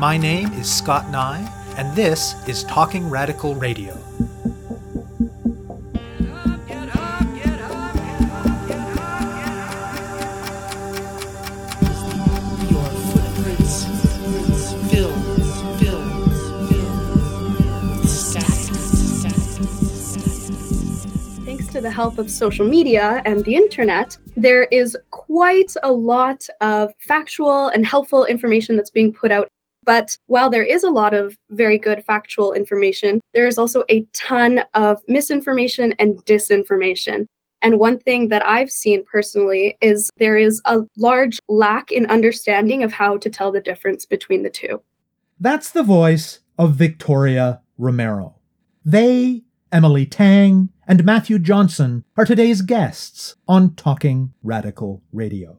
My name is Scott Neigh, and this is Talking Radical Radio. The help of social media and the internet, there is quite a lot of factual and helpful information that's being put out. But while there is a lot of very good factual information, there is also a ton of misinformation and disinformation. And one thing that I've seen personally is there is a large lack in understanding of how to tell the difference between the two. That's the voice of Victoria Romero. They, Emily Tang, and Matthew Johnson are today's guests on Talking Radical Radio.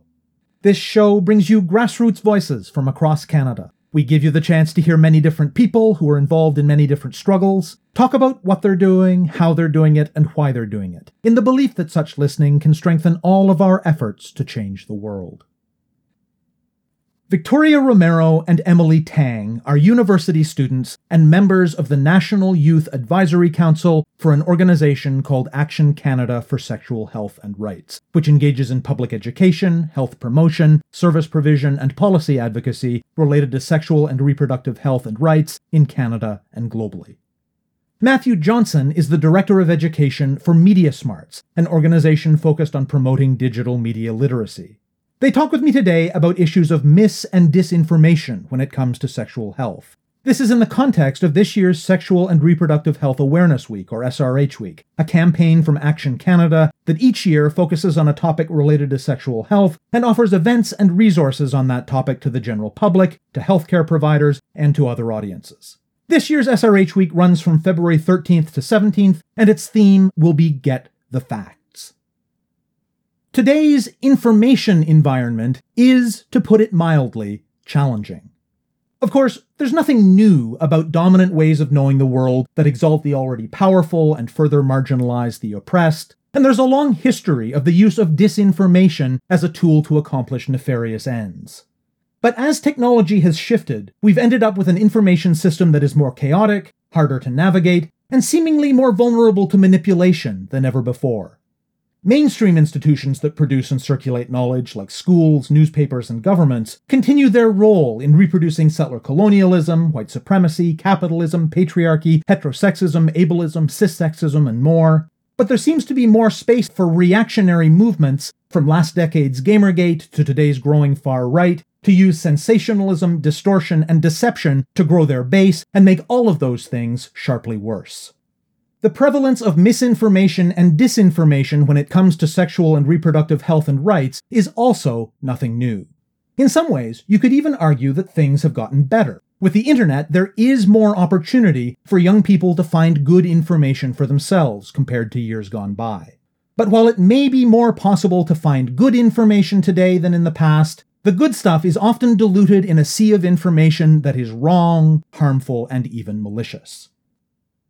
This show brings you grassroots voices from across Canada. We give you the chance to hear many different people who are involved in many different struggles, talk about what they're doing, how they're doing it, and why they're doing it, in the belief that such listening can strengthen all of our efforts to change the world. Victoria Romero and Emily Tang are university students and members of the National Youth Advisory Council for an organization called Action Canada for Sexual Health and Rights, which engages in public education, health promotion, service provision, and policy advocacy related to sexual and reproductive health and rights in Canada and globally. Matthew Johnson is the Director of Education for Media Smarts, an organization focused on promoting digital media literacy. They talk with me today about issues of mis and disinformation when it comes to sexual health. This is in the context of this year's Sexual and Reproductive Health Awareness Week, or SRH Week, a campaign from Action Canada that each year focuses on a topic related to sexual health and offers events and resources on that topic to the general public, to healthcare providers, and to other audiences. This year's SRH Week runs from February 13th to 17th, and its theme will be Get the Facts. Today's information environment is, to put it mildly, challenging. Of course, there's nothing new about dominant ways of knowing the world that exalt the already powerful and further marginalize the oppressed, and there's a long history of the use of disinformation as a tool to accomplish nefarious ends. But as technology has shifted, we've ended up with an information system that is more chaotic, harder to navigate, and seemingly more vulnerable to manipulation than ever before. Mainstream institutions that produce and circulate knowledge, like schools, newspapers, and governments, continue their role in reproducing settler colonialism, white supremacy, capitalism, patriarchy, heterosexism, ableism, cissexism, and more. But there seems to be more space for reactionary movements, from last decade's Gamergate to today's growing far right, to use sensationalism, distortion, and deception to grow their base and make all of those things sharply worse. The prevalence of misinformation and disinformation when it comes to sexual and reproductive health and rights is also nothing new. In some ways, you could even argue that things have gotten better. With the internet, there is more opportunity for young people to find good information for themselves compared to years gone by. But while it may be more possible to find good information today than in the past, the good stuff is often diluted in a sea of information that is wrong, harmful, and even malicious.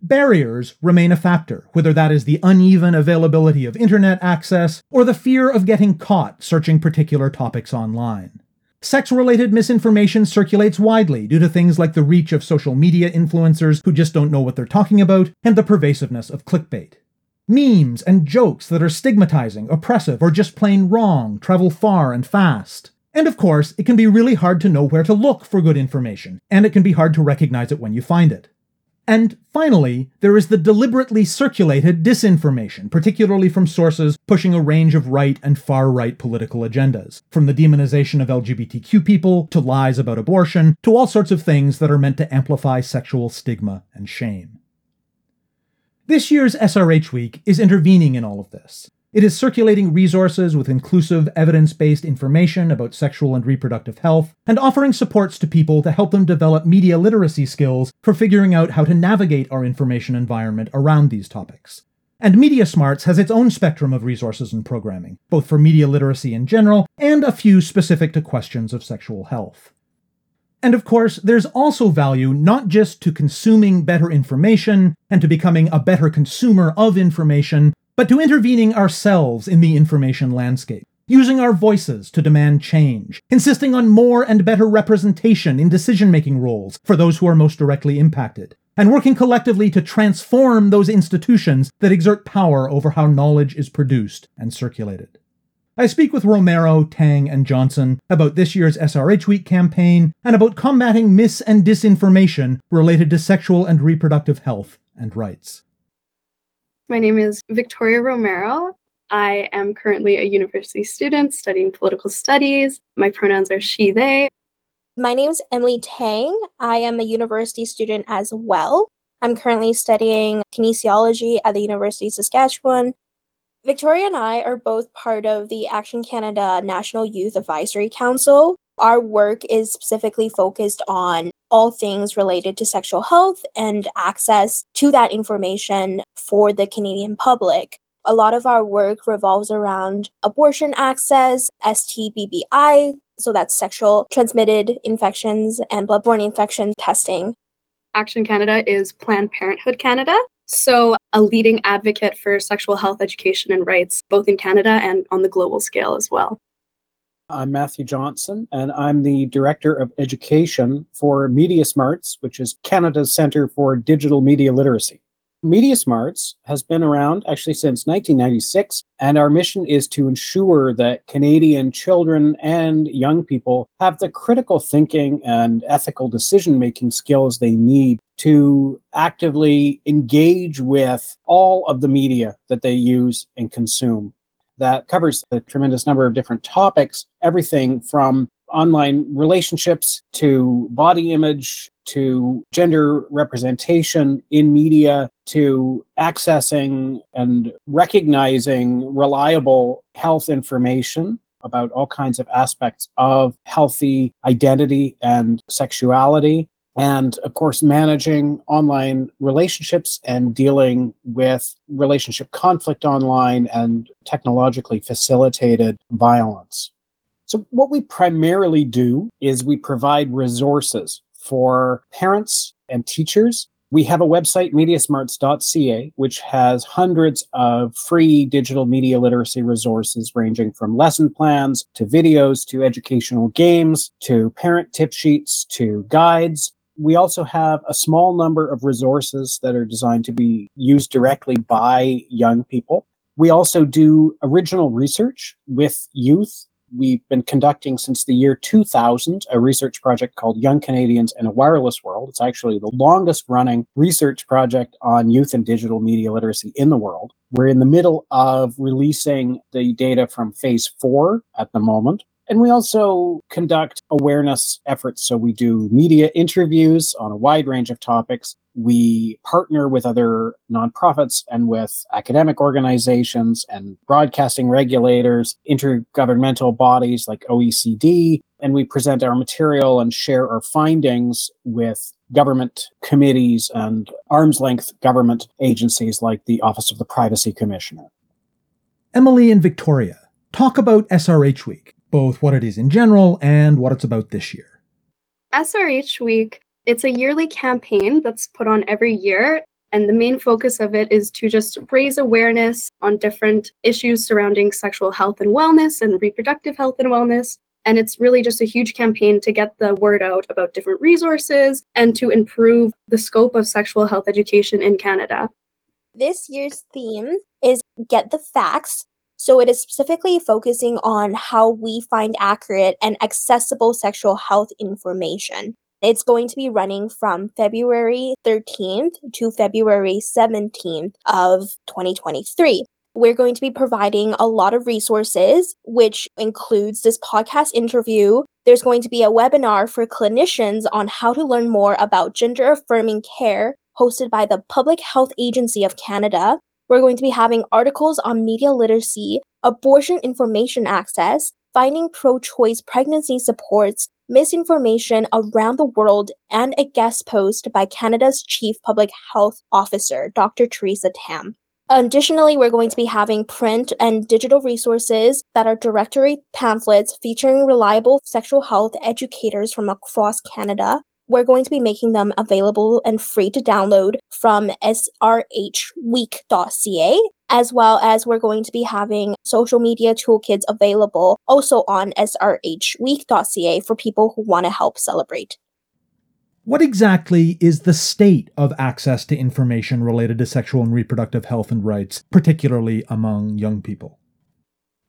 Barriers remain a factor, whether that is the uneven availability of internet access or the fear of getting caught searching particular topics online. Sex related misinformation circulates widely due to things like the reach of social media influencers who just don't know what they're talking about and the pervasiveness of clickbait. Memes and jokes that are stigmatizing, oppressive, or just plain wrong travel far and fast. And of course, it can be really hard to know where to look for good information, and it can be hard to recognize it when you find it. And finally, there is the deliberately circulated disinformation, particularly from sources pushing a range of right and far right political agendas, from the demonization of LGBTQ people to lies about abortion to all sorts of things that are meant to amplify sexual stigma and shame. This year's SRH Week is intervening in all of this. It is circulating resources with inclusive, evidence based information about sexual and reproductive health, and offering supports to people to help them develop media literacy skills for figuring out how to navigate our information environment around these topics. And Media Smarts has its own spectrum of resources and programming, both for media literacy in general and a few specific to questions of sexual health. And of course, there's also value not just to consuming better information and to becoming a better consumer of information, but to intervening ourselves in the information landscape, using our voices to demand change, insisting on more and better representation in decision making roles for those who are most directly impacted, and working collectively to transform those institutions that exert power over how knowledge is produced and circulated. I speak with Romero, Tang, and Johnson about this year's SRH Week campaign and about combating mis and disinformation related to sexual and reproductive health and rights. My name is Victoria Romero. I am currently a university student studying political studies. My pronouns are she, they. My name is Emily Tang. I am a university student as well. I'm currently studying kinesiology at the University of Saskatchewan. Victoria and I are both part of the Action Canada National Youth Advisory Council. Our work is specifically focused on all things related to sexual health and access to that information for the Canadian public. A lot of our work revolves around abortion access, STBBI, so that's sexual transmitted infections and bloodborne infection testing. Action Canada is Planned Parenthood Canada, so a leading advocate for sexual health education and rights, both in Canada and on the global scale as well. I'm Matthew Johnson, and I'm the Director of Education for Media Smarts, which is Canada's Centre for Digital Media Literacy. Media Smarts has been around actually since 1996, and our mission is to ensure that Canadian children and young people have the critical thinking and ethical decision making skills they need to actively engage with all of the media that they use and consume. That covers a tremendous number of different topics, everything from online relationships to body image to gender representation in media to accessing and recognizing reliable health information about all kinds of aspects of healthy identity and sexuality. And of course, managing online relationships and dealing with relationship conflict online and technologically facilitated violence. So, what we primarily do is we provide resources for parents and teachers. We have a website, mediasmarts.ca, which has hundreds of free digital media literacy resources ranging from lesson plans to videos to educational games to parent tip sheets to guides. We also have a small number of resources that are designed to be used directly by young people. We also do original research with youth we've been conducting since the year 2000 a research project called Young Canadians in a Wireless World. It's actually the longest running research project on youth and digital media literacy in the world. We're in the middle of releasing the data from phase four at the moment. And we also conduct awareness efforts. So we do media interviews on a wide range of topics. We partner with other nonprofits and with academic organizations and broadcasting regulators, intergovernmental bodies like OECD, and we present our material and share our findings with government committees and arm's length government agencies like the Office of the Privacy Commissioner. Emily and Victoria talk about SRH Week both what it is in general and what it's about this year. SRH Week, it's a yearly campaign that's put on every year. And the main focus of it is to just raise awareness on different issues surrounding sexual health and wellness and reproductive health and wellness. And it's really just a huge campaign to get the word out about different resources and to improve the scope of sexual health education in Canada. This year's theme is Get the Facts so it is specifically focusing on how we find accurate and accessible sexual health information. It's going to be running from February 13th to February 17th of 2023. We're going to be providing a lot of resources, which includes this podcast interview. There's going to be a webinar for clinicians on how to learn more about gender affirming care hosted by the Public Health Agency of Canada. We're going to be having articles on media literacy, abortion information access, finding pro choice pregnancy supports, misinformation around the world, and a guest post by Canada's Chief Public Health Officer, Dr. Theresa Tam. Additionally, we're going to be having print and digital resources that are directory pamphlets featuring reliable sexual health educators from across Canada. We're going to be making them available and free to download from srhweek.ca, as well as we're going to be having social media toolkits available also on srhweek.ca for people who want to help celebrate. What exactly is the state of access to information related to sexual and reproductive health and rights, particularly among young people?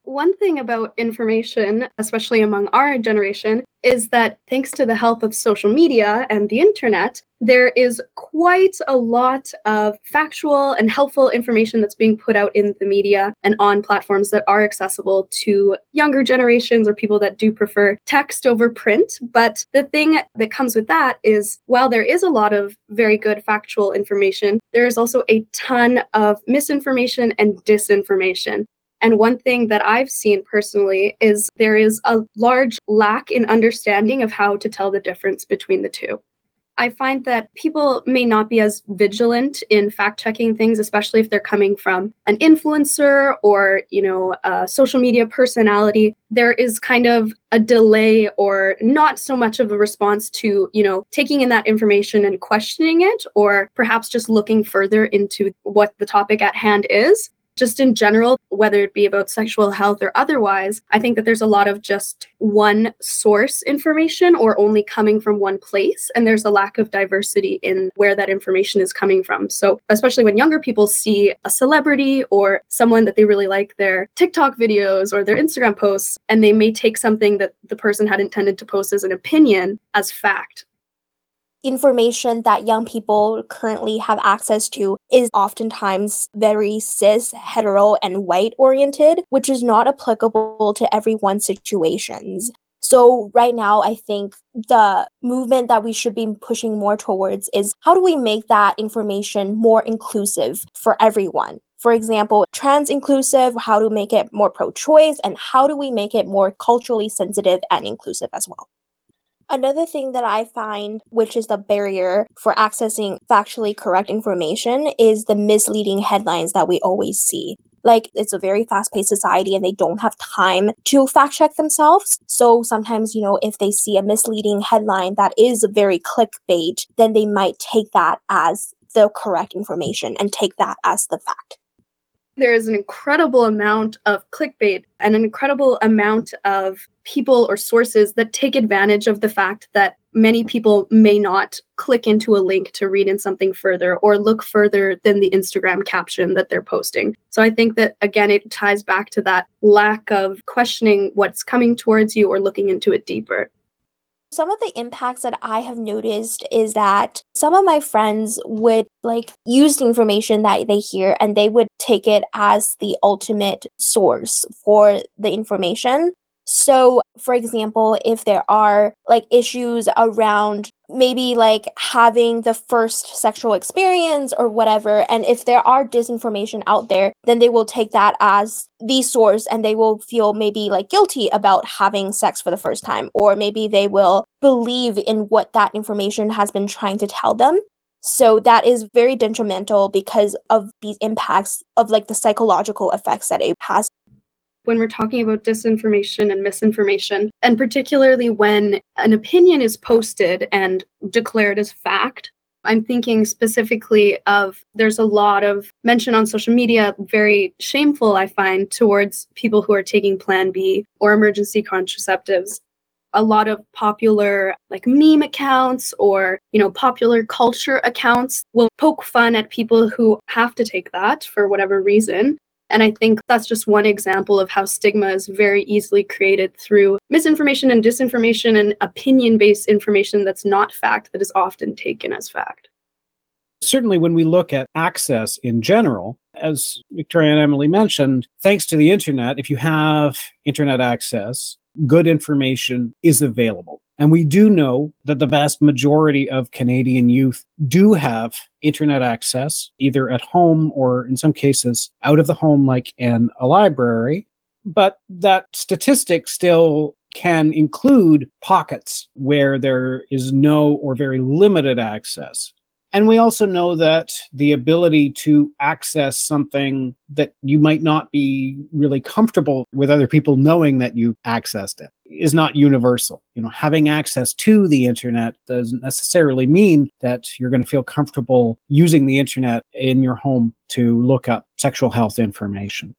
One thing about information, especially among our generation, is that thanks to the help of social media and the internet, there is quite a lot of factual and helpful information that's being put out in the media and on platforms that are accessible to younger generations or people that do prefer text over print. But the thing that comes with that is while there is a lot of very good factual information, there is also a ton of misinformation and disinformation. And one thing that I've seen personally is there is a large lack in understanding of how to tell the difference between the two. I find that people may not be as vigilant in fact checking things, especially if they're coming from an influencer or, you know, a social media personality. There is kind of a delay or not so much of a response to, you know, taking in that information and questioning it, or perhaps just looking further into what the topic at hand is just in general, whether it be about sexual health or otherwise, I think that there's a lot of just one source information or only coming from one place. And there's a lack of diversity in where that information is coming from. So, especially when younger people see a celebrity or someone that they really like their TikTok videos or their Instagram posts, and they may take something that the person had intended to post as an opinion as fact information that young people currently have access to is oftentimes very cis, hetero, and white oriented, which is not applicable to everyone's situations. So, right now, I think the movement that we should be pushing more towards is how do we make that information more inclusive for everyone? For example, trans inclusive, how to make it more pro choice, and how do we make it more culturally sensitive and inclusive as well. Another thing that I find, which is the barrier for accessing factually correct information, is the misleading headlines that we always see. Like, it's a very fast paced society and they don't have time to fact check themselves. So sometimes, you know, if they see a misleading headline that is very clickbait, then they might take that as the correct information and take that as the fact there is an incredible amount of clickbait and an incredible amount of people or sources that take advantage of the fact that many people may not click into a link to read in something further or look further than the Instagram caption that they're posting. So I think that again it ties back to that lack of questioning what's coming towards you or looking into it deeper. Some of the impacts that I have noticed is that some of my friends would like use the information that they hear and they would take it as the ultimate source for the information. So, for example, if there are like issues around maybe like having the first sexual experience or whatever, and if there are disinformation out there, then they will take that as the source and they will feel maybe like guilty about having sex for the first time, or maybe they will believe in what that information has been trying to tell them. So that is very detrimental because of these impacts of like the psychological effects that it has when we're talking about disinformation and misinformation, and particularly when an opinion is posted and declared as fact. I'm thinking specifically of there's a lot of mention on social media, very shameful, I find, towards people who are taking Plan B or emergency contraceptives. A lot of popular like meme accounts or you know popular culture accounts will poke fun at people who have to take that for whatever reason and I think that's just one example of how stigma is very easily created through misinformation and disinformation and opinion based information that's not fact that is often taken as fact. Certainly, when we look at access in general, as Victoria and Emily mentioned, thanks to the internet, if you have internet access, good information is available. And we do know that the vast majority of Canadian youth do have internet access, either at home or in some cases out of the home, like in a library. But that statistic still can include pockets where there is no or very limited access. And we also know that the ability to access something that you might not be really comfortable with other people knowing that you accessed it is not universal. You know, having access to the internet doesn't necessarily mean that you're going to feel comfortable using the internet in your home to look up sexual health information.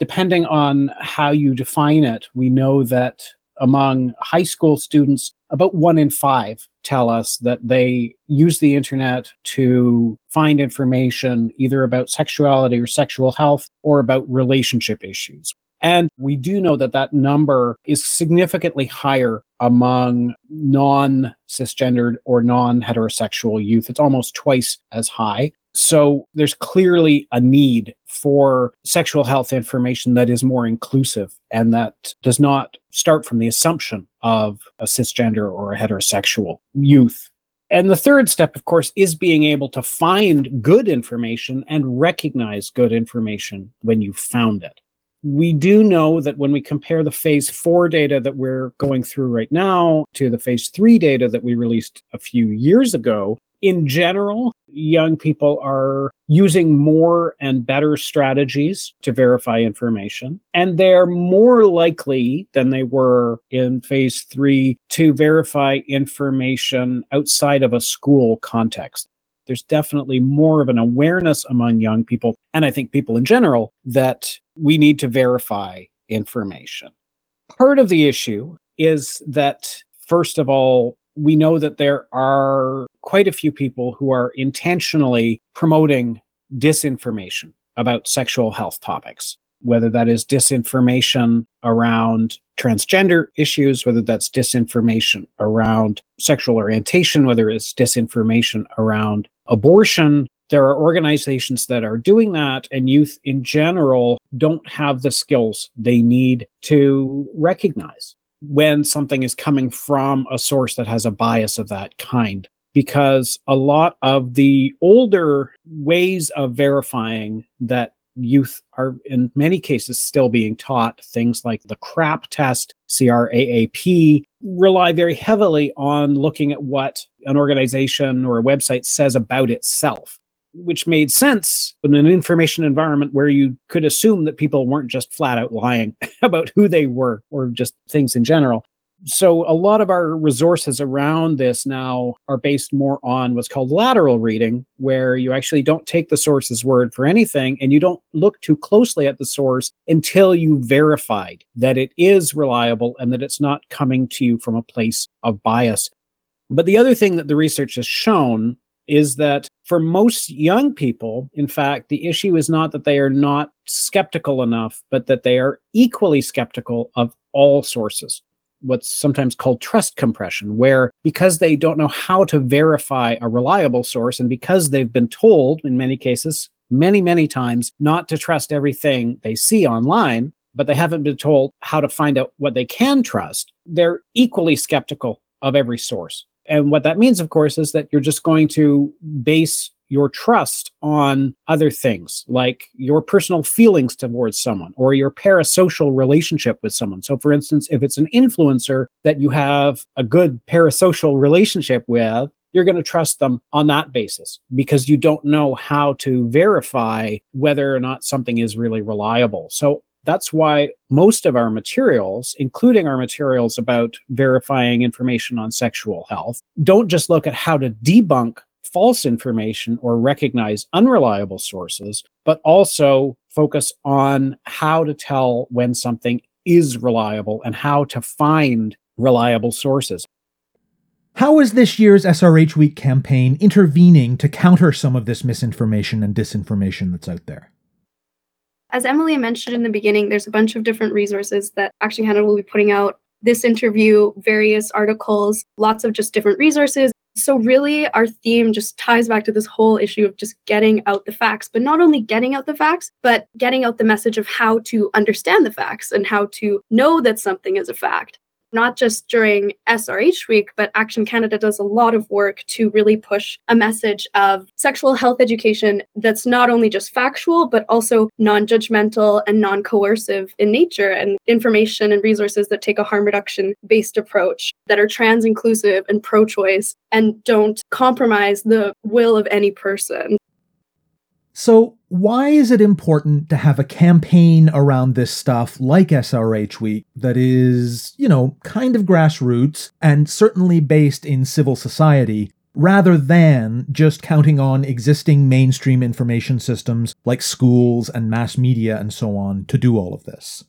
Depending on how you define it, we know that among high school students, about one in five tell us that they use the internet to find information either about sexuality or sexual health or about relationship issues. And we do know that that number is significantly higher among non cisgendered or non heterosexual youth. It's almost twice as high. So there's clearly a need for sexual health information that is more inclusive and that does not start from the assumption of a cisgender or a heterosexual youth. And the third step, of course, is being able to find good information and recognize good information when you found it. We do know that when we compare the phase four data that we're going through right now to the phase three data that we released a few years ago, in general, young people are using more and better strategies to verify information. And they're more likely than they were in phase three to verify information outside of a school context. There's definitely more of an awareness among young people, and I think people in general, that we need to verify information. Part of the issue is that, first of all, we know that there are quite a few people who are intentionally promoting disinformation about sexual health topics, whether that is disinformation around transgender issues, whether that's disinformation around sexual orientation, whether it's disinformation around abortion. There are organizations that are doing that, and youth in general don't have the skills they need to recognize when something is coming from a source that has a bias of that kind. Because a lot of the older ways of verifying that youth are in many cases still being taught things like the crap test, CRAAP, rely very heavily on looking at what an organization or a website says about itself which made sense in an information environment where you could assume that people weren't just flat out lying about who they were or just things in general. So, a lot of our resources around this now are based more on what's called lateral reading, where you actually don't take the source's word for anything and you don't look too closely at the source until you verified that it is reliable and that it's not coming to you from a place of bias. But the other thing that the research has shown is that for most young people, in fact, the issue is not that they are not skeptical enough, but that they are equally skeptical of all sources. What's sometimes called trust compression, where because they don't know how to verify a reliable source, and because they've been told in many cases, many, many times, not to trust everything they see online, but they haven't been told how to find out what they can trust, they're equally skeptical of every source. And what that means, of course, is that you're just going to base your trust on other things like your personal feelings towards someone or your parasocial relationship with someone. So, for instance, if it's an influencer that you have a good parasocial relationship with, you're going to trust them on that basis because you don't know how to verify whether or not something is really reliable. So, that's why most of our materials, including our materials about verifying information on sexual health, don't just look at how to debunk false information or recognize unreliable sources, but also focus on how to tell when something is reliable and how to find reliable sources. How is this year's SRH Week campaign intervening to counter some of this misinformation and disinformation that's out there? As Emily mentioned in the beginning, there's a bunch of different resources that Action Canada will be putting out. This interview, various articles, lots of just different resources. So, really, our theme just ties back to this whole issue of just getting out the facts, but not only getting out the facts, but getting out the message of how to understand the facts and how to know that something is a fact. Not just during SRH week, but Action Canada does a lot of work to really push a message of sexual health education that's not only just factual, but also non judgmental and non coercive in nature, and information and resources that take a harm reduction based approach that are trans inclusive and pro choice and don't compromise the will of any person. So, why is it important to have a campaign around this stuff like SRH Week that is, you know, kind of grassroots and certainly based in civil society, rather than just counting on existing mainstream information systems like schools and mass media and so on to do all of this?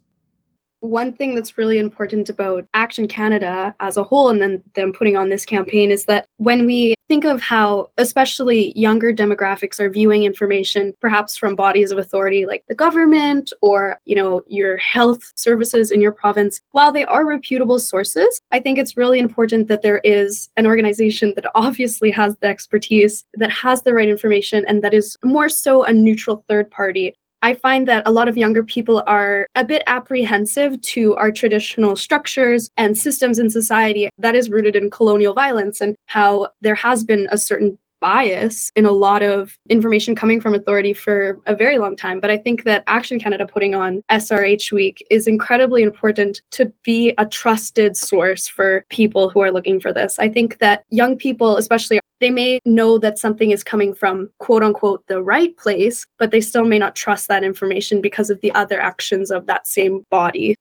One thing that's really important about Action Canada as a whole, and then them putting on this campaign, is that when we think of how, especially younger demographics, are viewing information, perhaps from bodies of authority like the government or you know your health services in your province, while they are reputable sources, I think it's really important that there is an organization that obviously has the expertise, that has the right information, and that is more so a neutral third party I find that a lot of younger people are a bit apprehensive to our traditional structures and systems in society that is rooted in colonial violence and how there has been a certain bias in a lot of information coming from authority for a very long time. But I think that Action Canada putting on SRH Week is incredibly important to be a trusted source for people who are looking for this. I think that young people, especially they may know that something is coming from quote unquote the right place, but they still may not trust that information because of the other actions of that same body.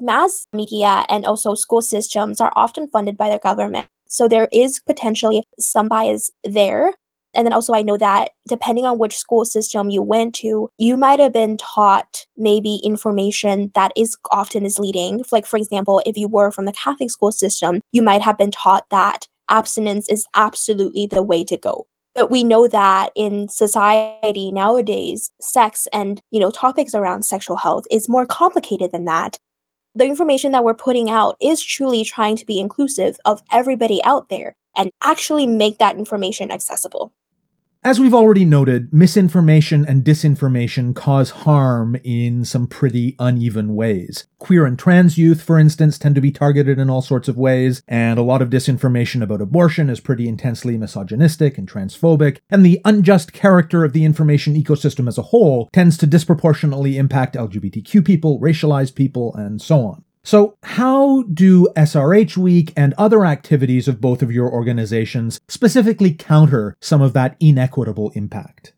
Mass media and also school systems are often funded by the government. So there is potentially some bias there. And then also, I know that depending on which school system you went to, you might have been taught maybe information that is often misleading. Like, for example, if you were from the Catholic school system, you might have been taught that abstinence is absolutely the way to go. But we know that in society nowadays, sex and, you know, topics around sexual health is more complicated than that. The information that we're putting out is truly trying to be inclusive of everybody out there and actually make that information accessible. As we've already noted, misinformation and disinformation cause harm in some pretty uneven ways. Queer and trans youth, for instance, tend to be targeted in all sorts of ways, and a lot of disinformation about abortion is pretty intensely misogynistic and transphobic, and the unjust character of the information ecosystem as a whole tends to disproportionately impact LGBTQ people, racialized people, and so on. So, how do SRH Week and other activities of both of your organizations specifically counter some of that inequitable impact?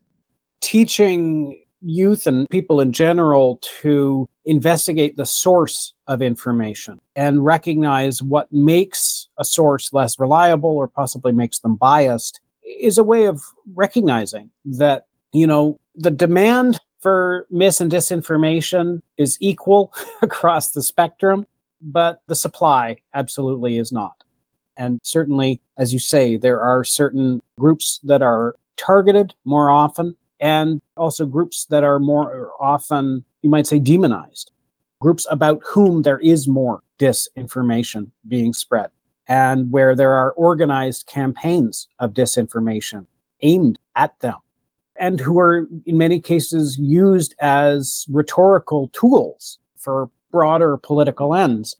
Teaching youth and people in general to investigate the source of information and recognize what makes a source less reliable or possibly makes them biased is a way of recognizing that, you know, the demand for mis and disinformation is equal across the spectrum, but the supply absolutely is not. And certainly, as you say, there are certain groups that are targeted more often, and also groups that are more often, you might say, demonized. Groups about whom there is more disinformation being spread, and where there are organized campaigns of disinformation aimed at them and who are in many cases used as rhetorical tools for broader political ends.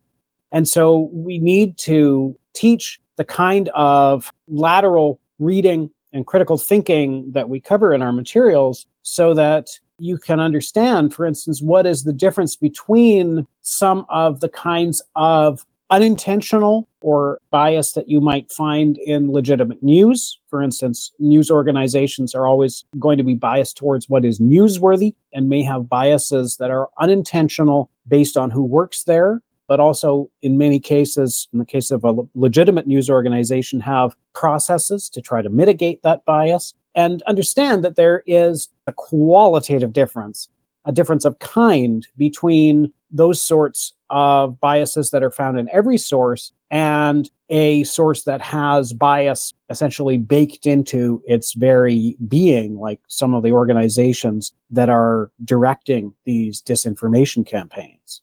And so we need to teach the kind of lateral reading and critical thinking that we cover in our materials so that you can understand, for instance, what is the difference between some of the kinds of unintentional or bias that you might find in legitimate news. For instance, news organizations are always going to be biased towards what is newsworthy and may have biases that are unintentional based on who works there. But also, in many cases, in the case of a legitimate news organization, have processes to try to mitigate that bias and understand that there is a qualitative difference, a difference of kind between those sorts of biases that are found in every source and a source that has bias essentially baked into its very being, like some of the organizations that are directing these disinformation campaigns.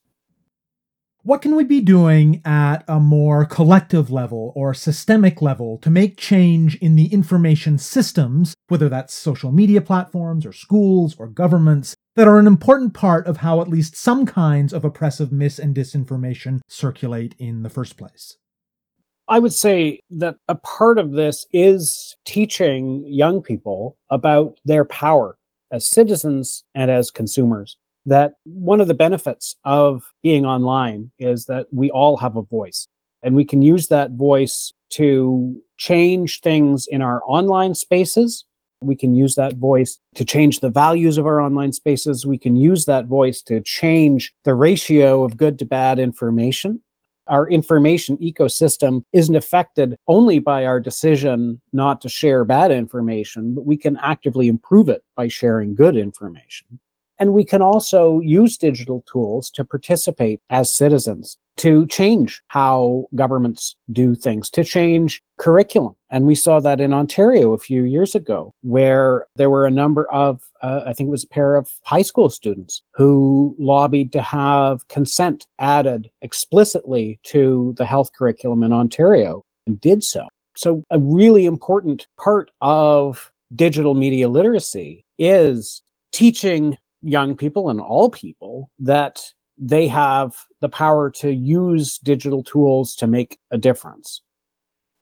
What can we be doing at a more collective level or systemic level to make change in the information systems, whether that's social media platforms or schools or governments, that are an important part of how at least some kinds of oppressive mis and disinformation circulate in the first place? I would say that a part of this is teaching young people about their power as citizens and as consumers. That one of the benefits of being online is that we all have a voice, and we can use that voice to change things in our online spaces. We can use that voice to change the values of our online spaces. We can use that voice to change the ratio of good to bad information our information ecosystem isn't affected only by our decision not to share bad information, but we can actively improve it by sharing good information. And we can also use digital tools to participate as citizens, to change how governments do things, to change curriculum. And we saw that in Ontario a few years ago, where there were a number of, uh, I think it was a pair of high school students who lobbied to have consent added explicitly to the health curriculum in Ontario and did so. So, a really important part of digital media literacy is teaching young people and all people that they have the power to use digital tools to make a difference.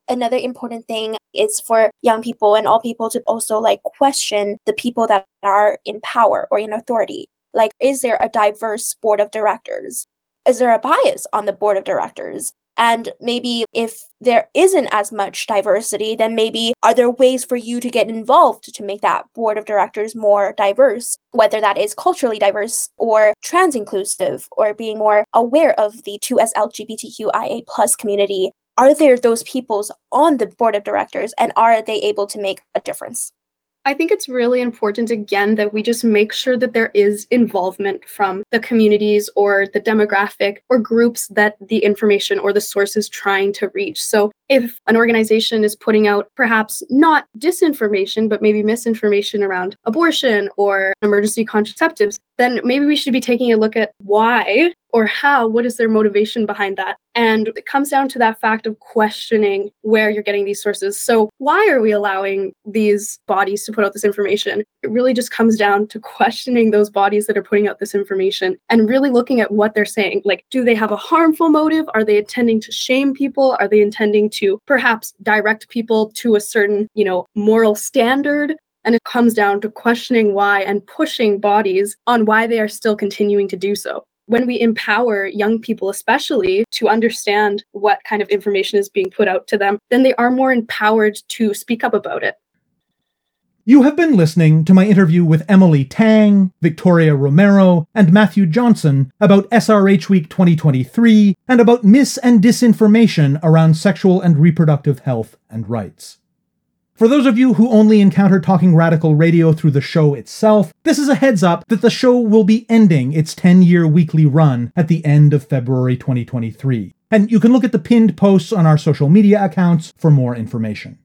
Another important thing is for young people and all people to also like question the people that are in power or in authority. Like, is there a diverse board of directors? Is there a bias on the board of directors? And maybe if there isn't as much diversity, then maybe are there ways for you to get involved to make that board of directors more diverse, whether that is culturally diverse or trans inclusive or being more aware of the 2S LGBTQIA plus community? Are there those peoples on the board of directors and are they able to make a difference? I think it's really important, again, that we just make sure that there is involvement from the communities or the demographic or groups that the information or the source is trying to reach. So, if an organization is putting out perhaps not disinformation, but maybe misinformation around abortion or emergency contraceptives, then maybe we should be taking a look at why or how, what is their motivation behind that? And it comes down to that fact of questioning where you're getting these sources. So, why are we allowing these bodies to put out this information? It really just comes down to questioning those bodies that are putting out this information and really looking at what they're saying. Like, do they have a harmful motive? Are they intending to shame people? Are they intending to perhaps direct people to a certain, you know, moral standard? And it comes down to questioning why and pushing bodies on why they are still continuing to do so when we empower young people, especially to understand what kind of information is being put out to them, then they are more empowered to speak up about it. You have been listening to my interview with Emily Tang, Victoria Romero, and Matthew Johnson about SRH Week 2023 and about mis and disinformation around sexual and reproductive health and rights. For those of you who only encounter Talking Radical Radio through the show itself, this is a heads up that the show will be ending its 10 year weekly run at the end of February 2023. And you can look at the pinned posts on our social media accounts for more information.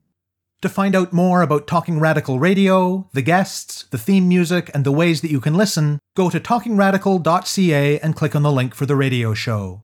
To find out more about Talking Radical Radio, the guests, the theme music, and the ways that you can listen, go to talkingradical.ca and click on the link for the radio show.